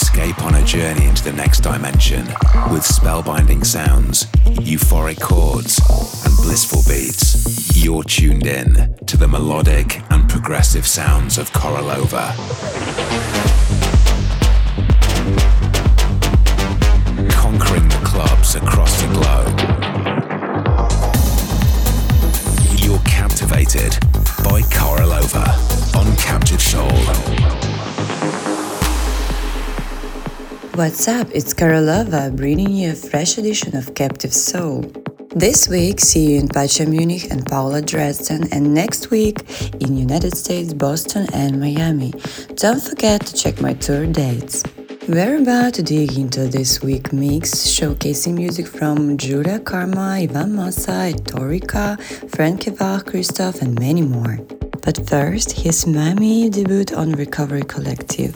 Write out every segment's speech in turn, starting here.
Escape on a journey into the next dimension with spellbinding sounds, euphoric chords, and blissful beats. You're tuned in to the melodic and progressive sounds of Korolova. Conquering the clubs across the globe. You're captivated by Korolova on Captive Soul. What's up? It's Korolova bringing you a fresh edition of Captive Soul. This week, see you in Pacha Munich and Paula Dresden, and next week in United States, Boston and Miami. Don't forget to check my tour dates. We're about to dig into this week mix, showcasing music from Julya Karma, Ivan Masa, Torika, Franky Wah, Cristoph, and many more. But first, his MAMI debut on Recovery Collective,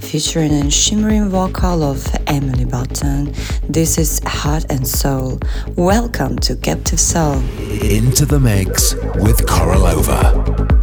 featuring a shimmering vocal of Emile Battour. This is Heart and Soul. Welcome to Captive Soul. Into the mix with Korolova.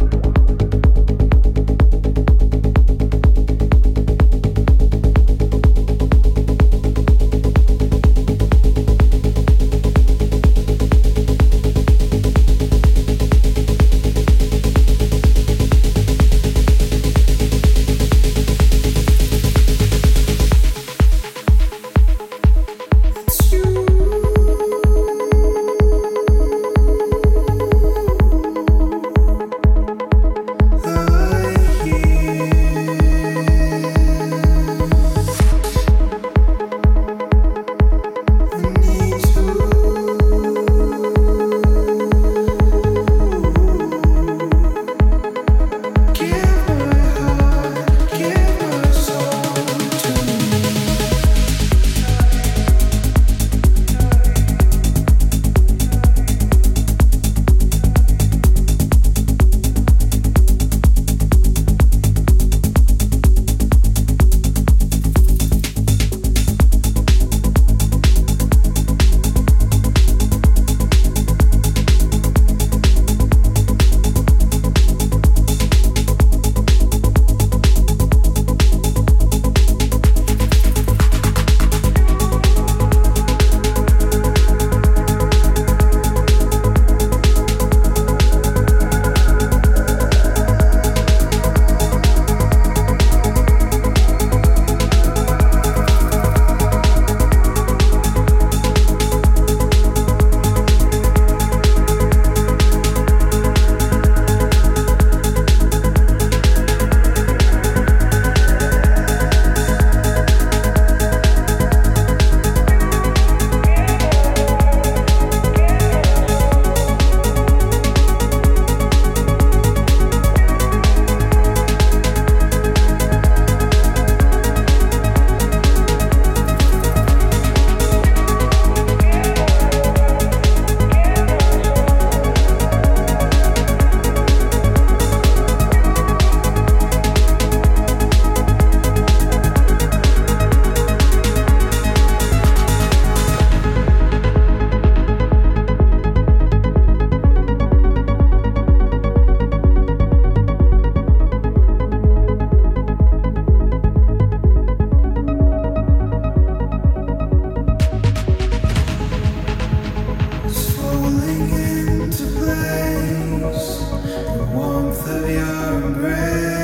of your embrace.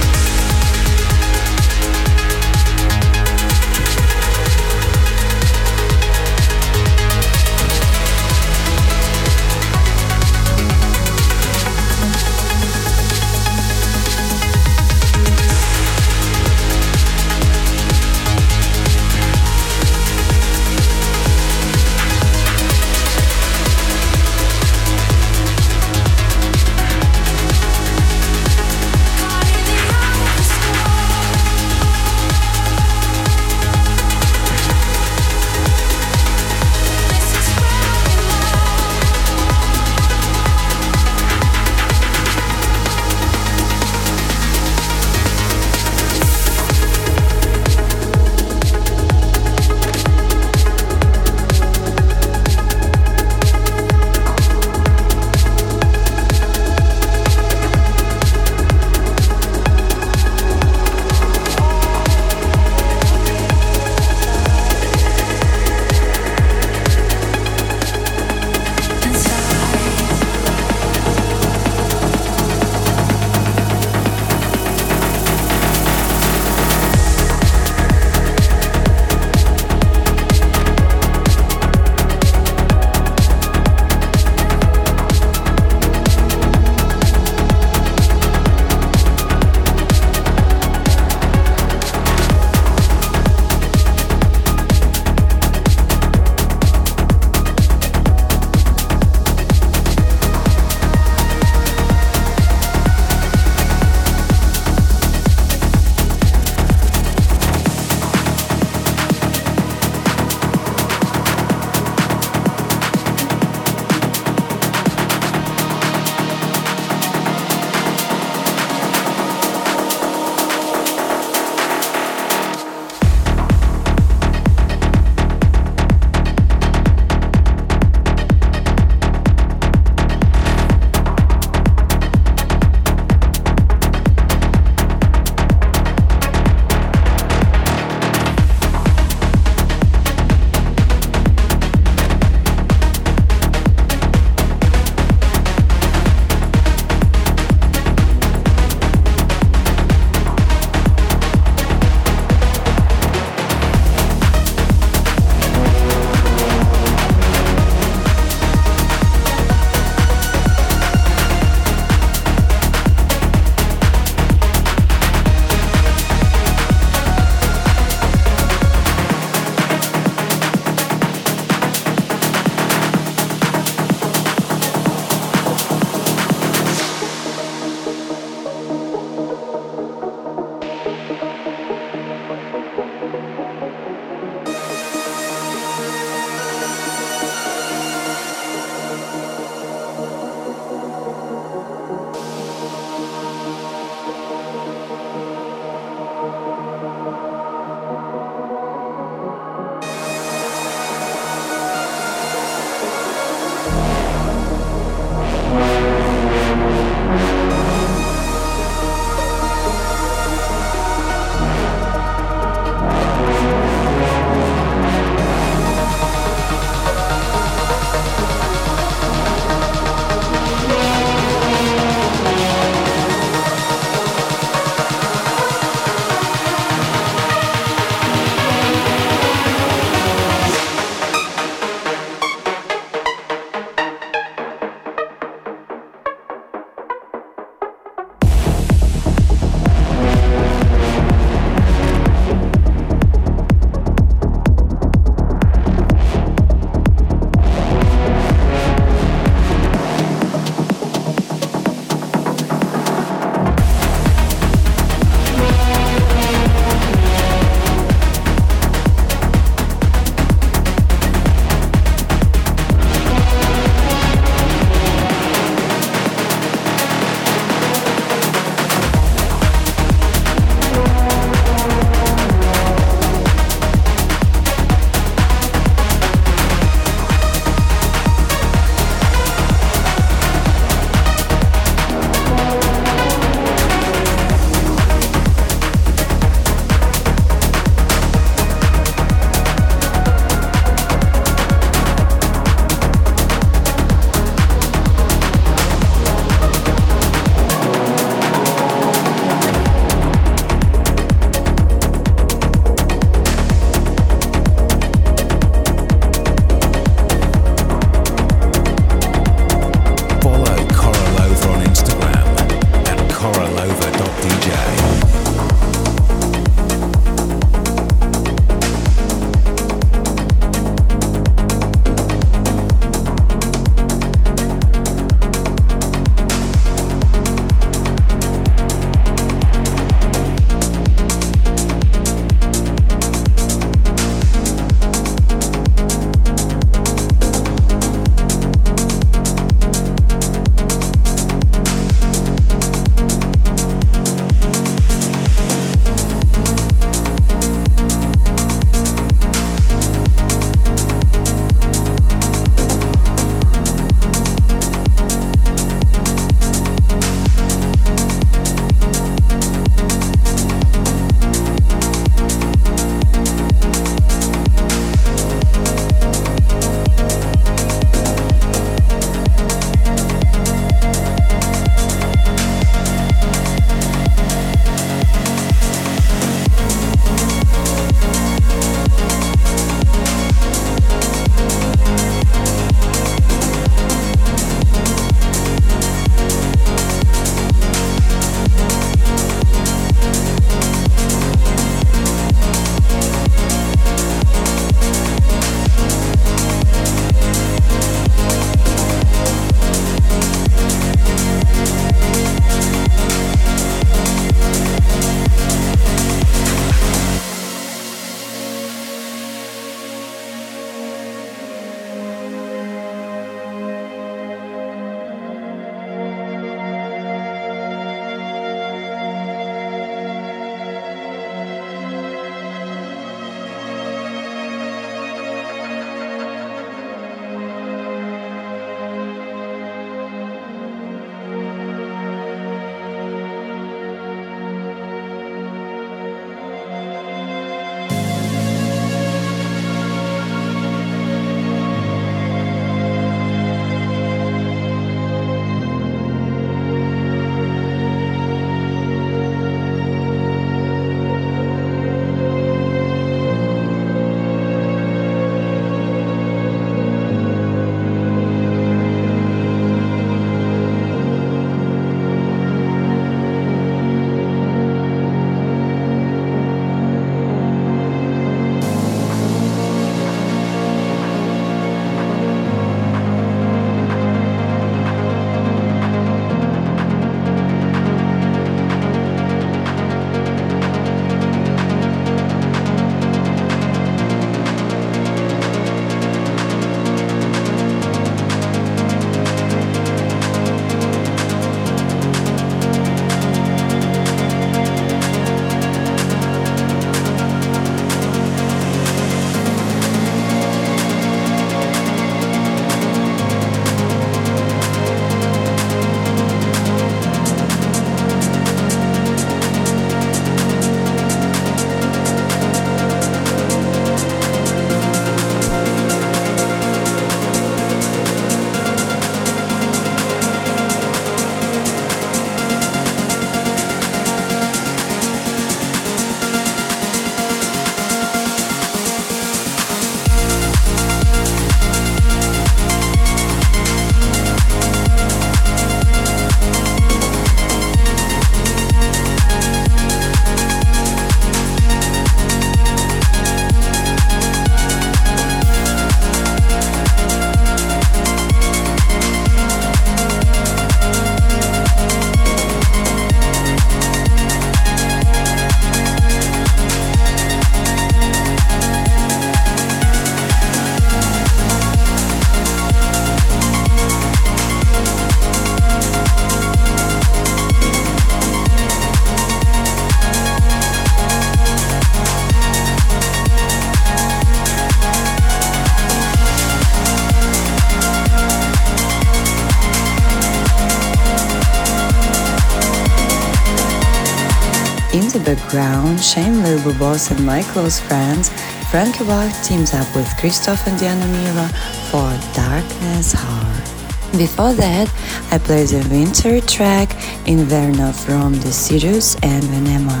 In the background, Shame Lil Boss and my close friends, Franky Wah teams up with Cristoph and Diana Miro for Darkest Hour. Before that, I played the winter track Inverno from Deciduous and Vaneama.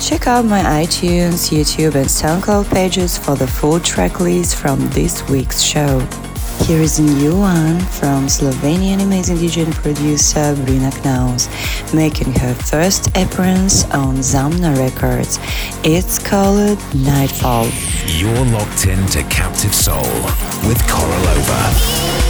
Check out my iTunes, YouTube, and SoundCloud pages for the full track list from this week's show. Here is a new one from Slovenian amazing DJ and producer Brina Knauss, making her first appearance on Zamna Records. It's called Nightfall. You're locked into Captive Soul with Korolova.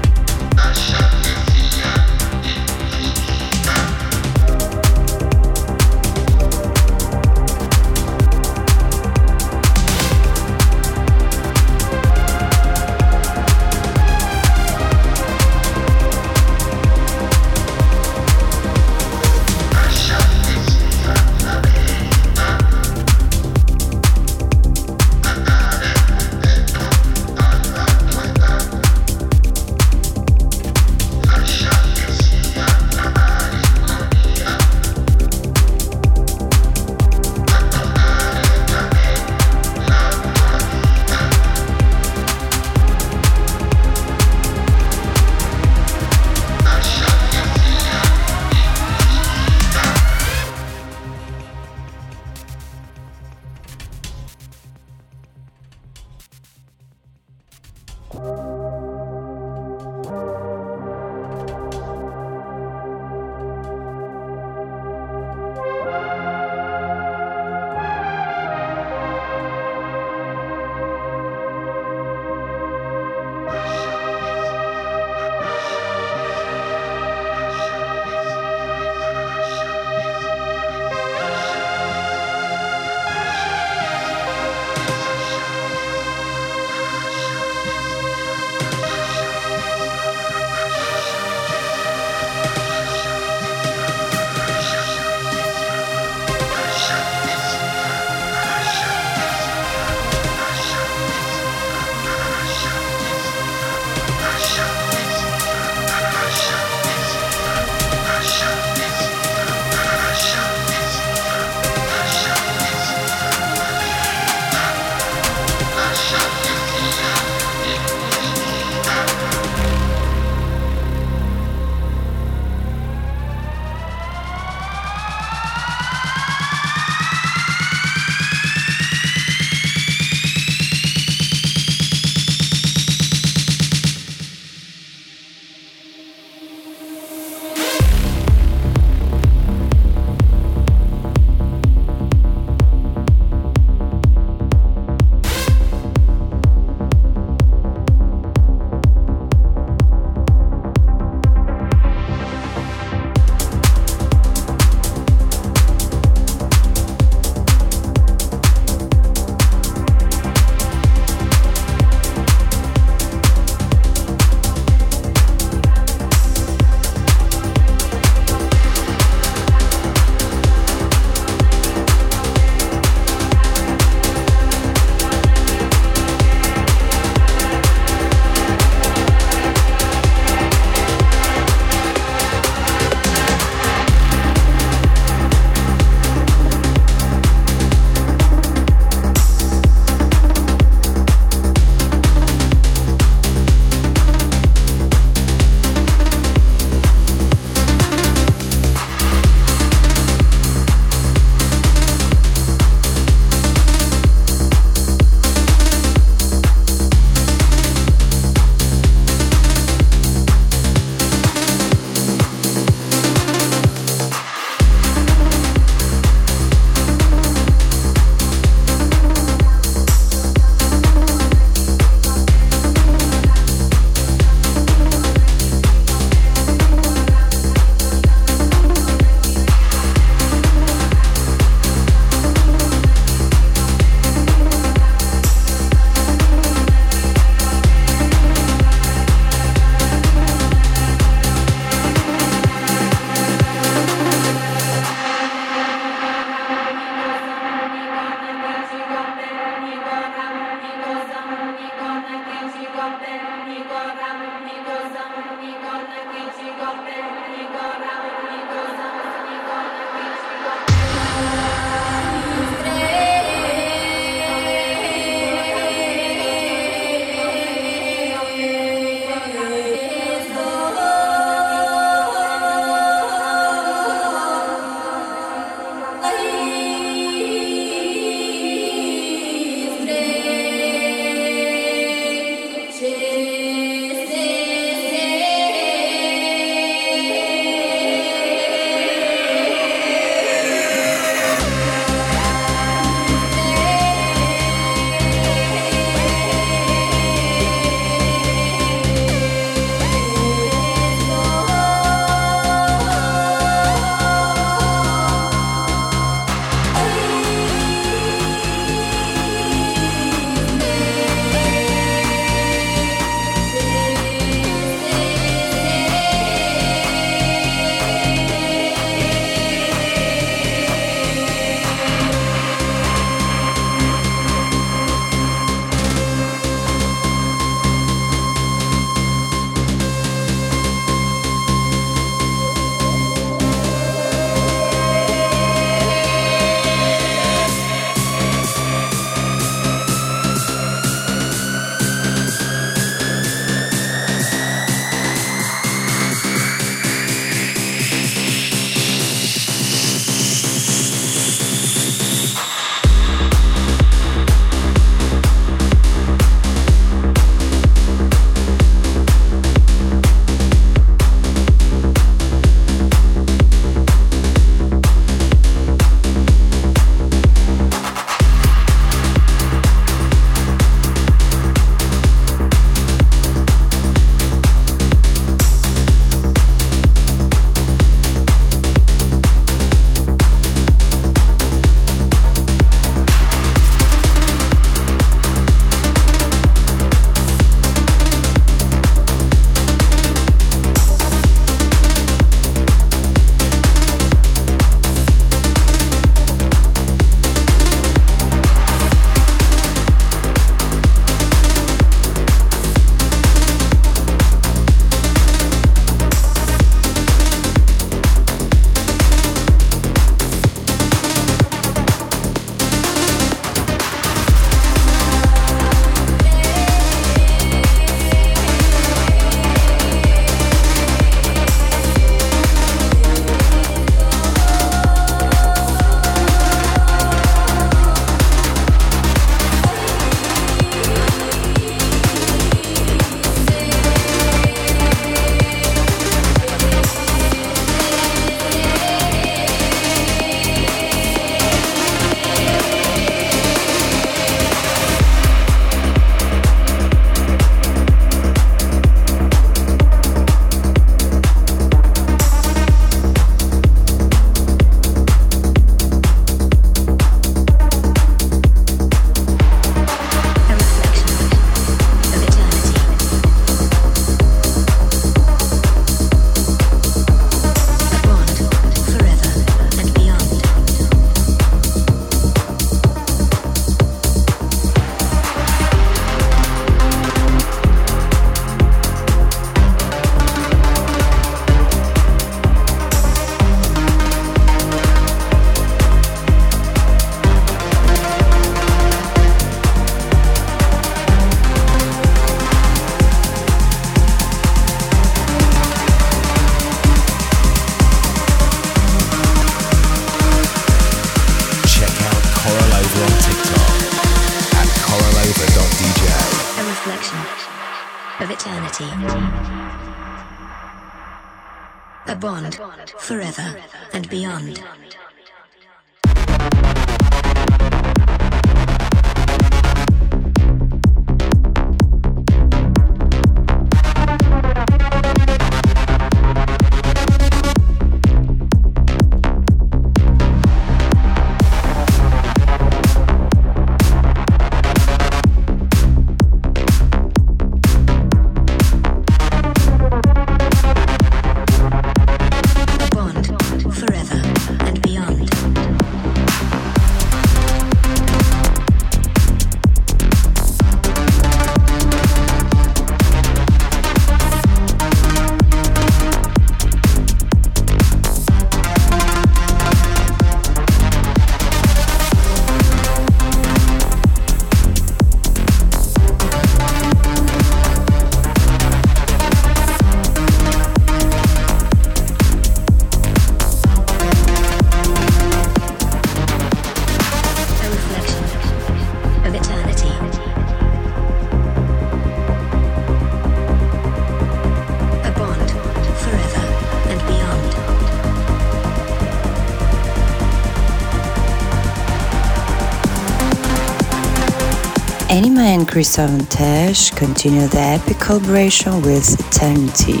Chris Avantgarde continue the epic collaboration with Eternity.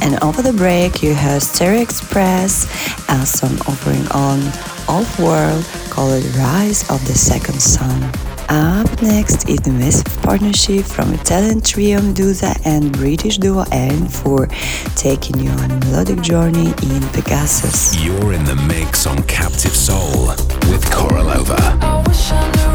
And over the break, you heard Stereo Express, a song offering on Off World called Rise of the Second Sun. Up next is the massive partnership from Italian trio MEDUZA and British duo Eli & Fur taking you on a melodic journey in Pegasus. You're in the mix on Captive Soul with Korolova.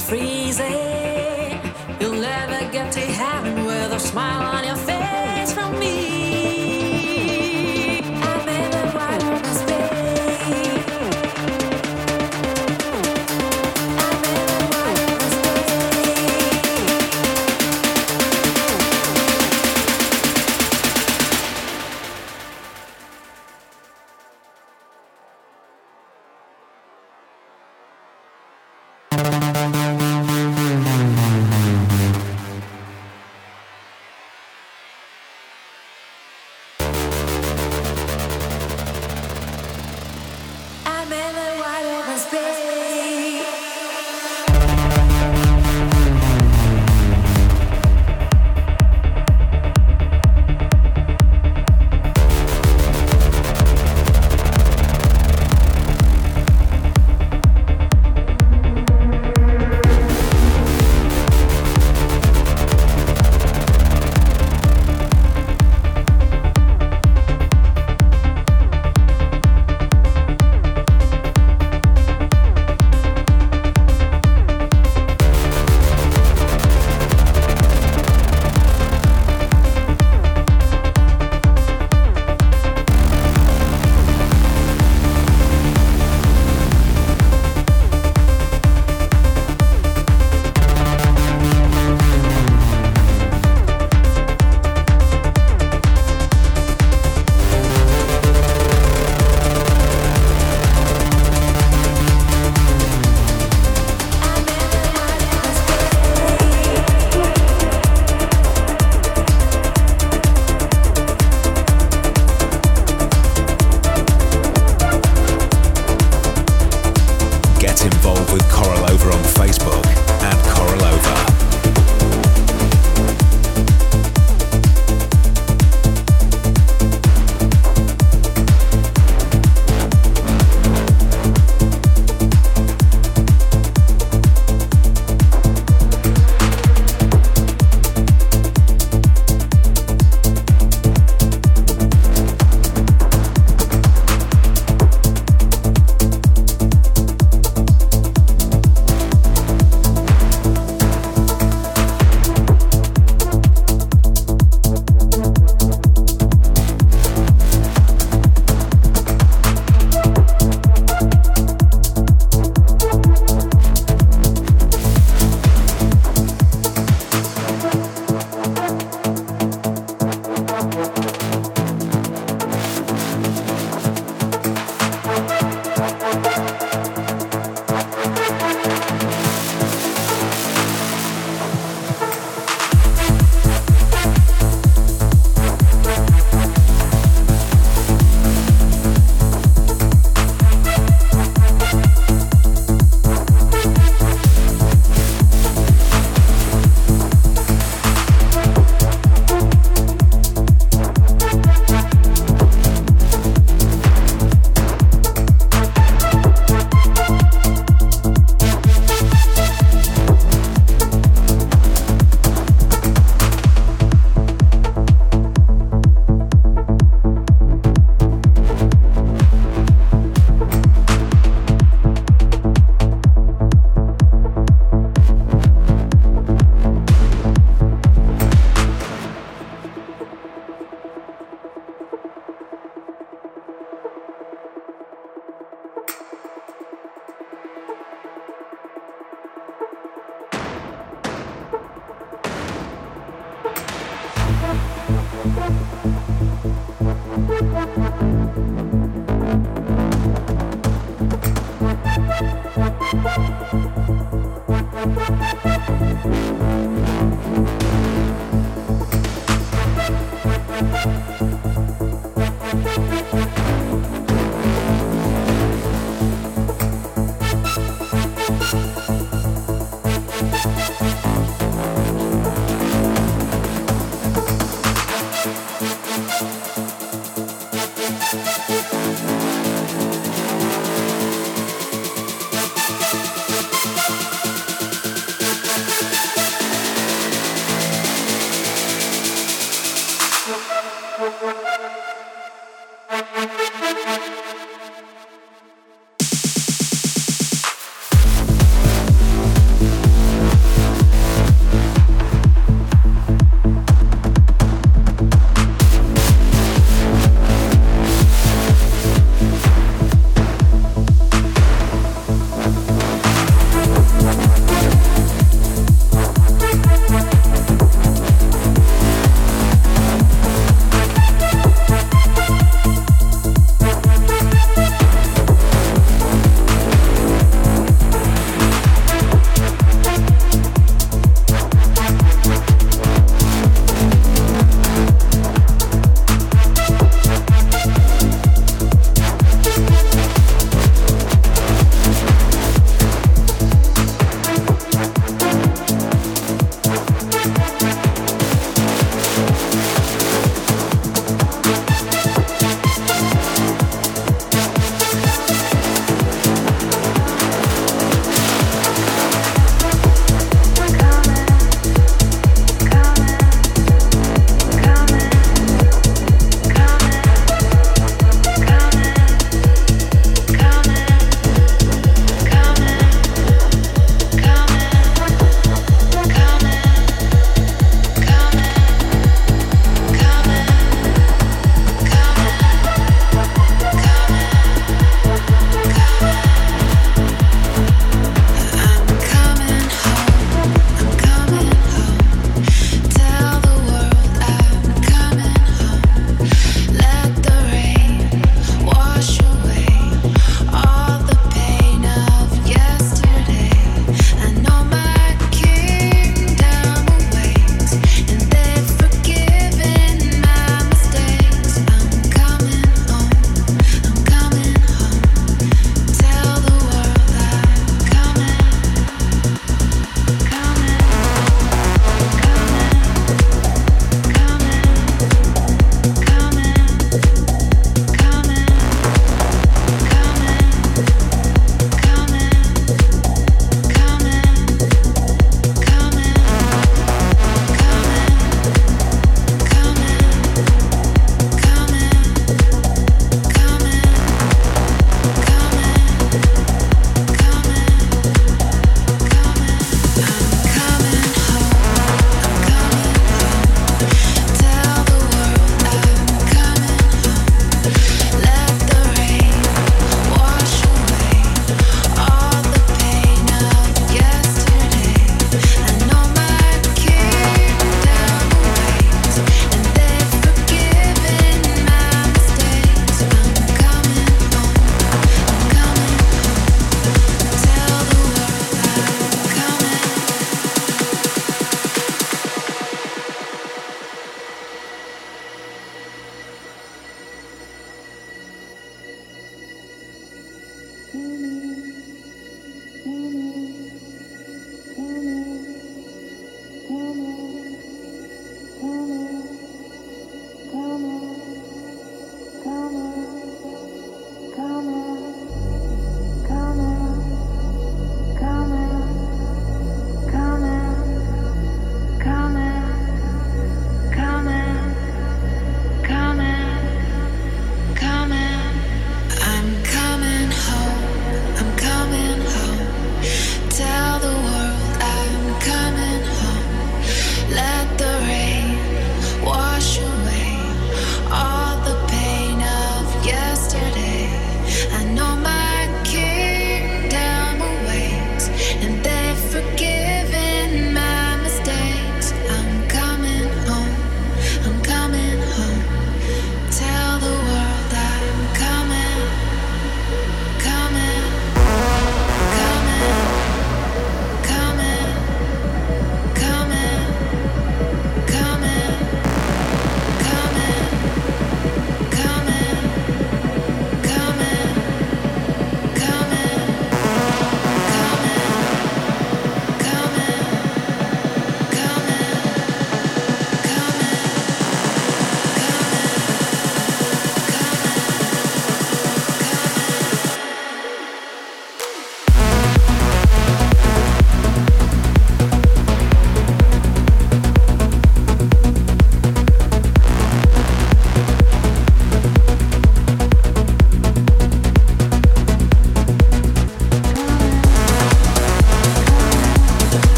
free.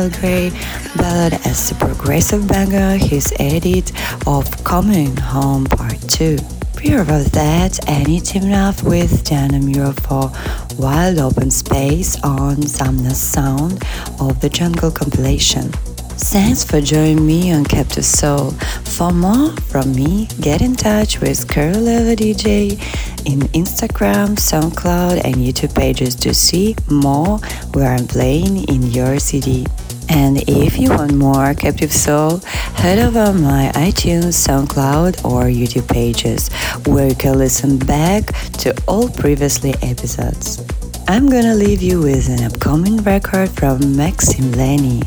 Reimagines Grey ballad as a progressive banger, his edit of Coming Home Part 2. Prior of that, Anii teamed up with Diana Miro for Wild Open Space on Zamna Sound of the Jungle compilation. Thanks for joining me on Captive Soul. For more from me, get in touch with Korolova DJ in Instagram, SoundCloud, and YouTube pages to see more where I'm playing in your city. And if you want more Captive Soul, head over my iTunes, SoundCloud, or YouTube pages where you can listen back to all previously episodes. I'm gonna leave you with an upcoming record from Maxim Lany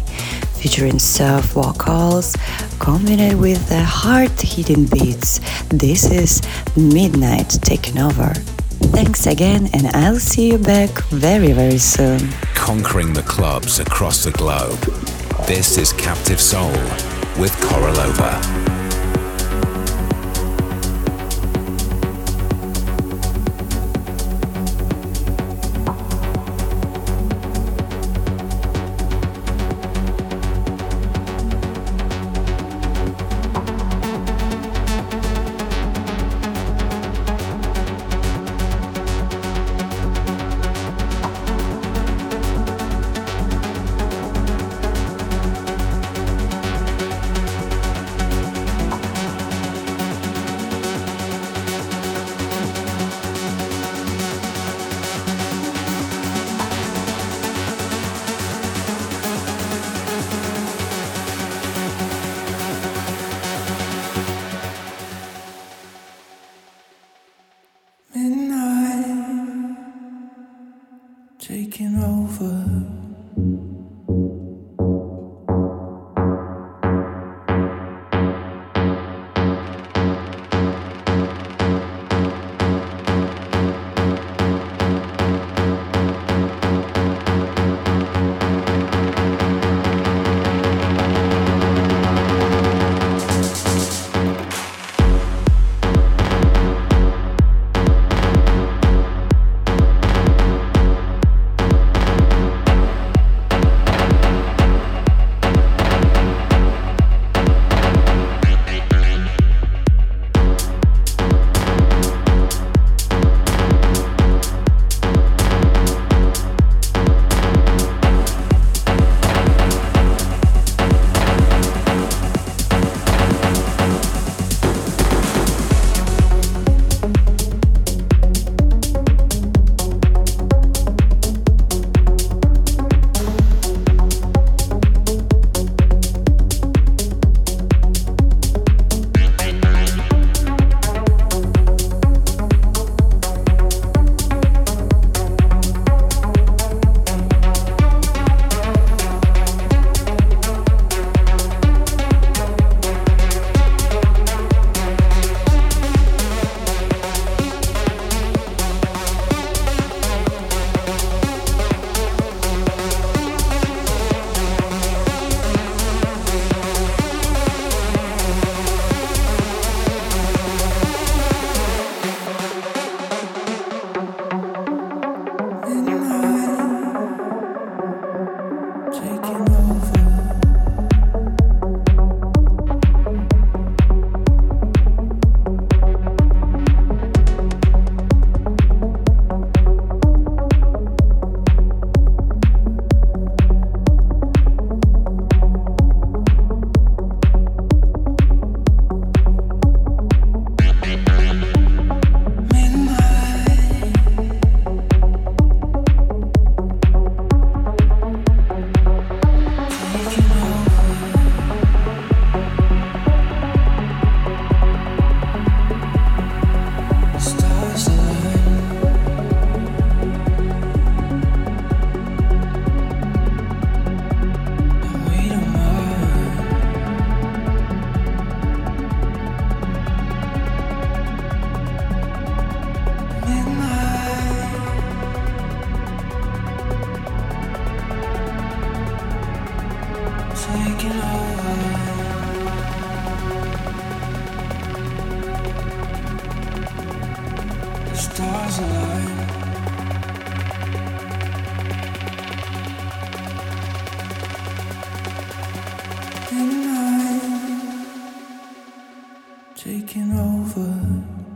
featuring soft vocals combined with the hard-hitting beats. This is Midnight taking over. Thanks again, and I'll see you back very, very soon. Conquering the clubs across the globe. This is Captive Soul with Korolova. taking over.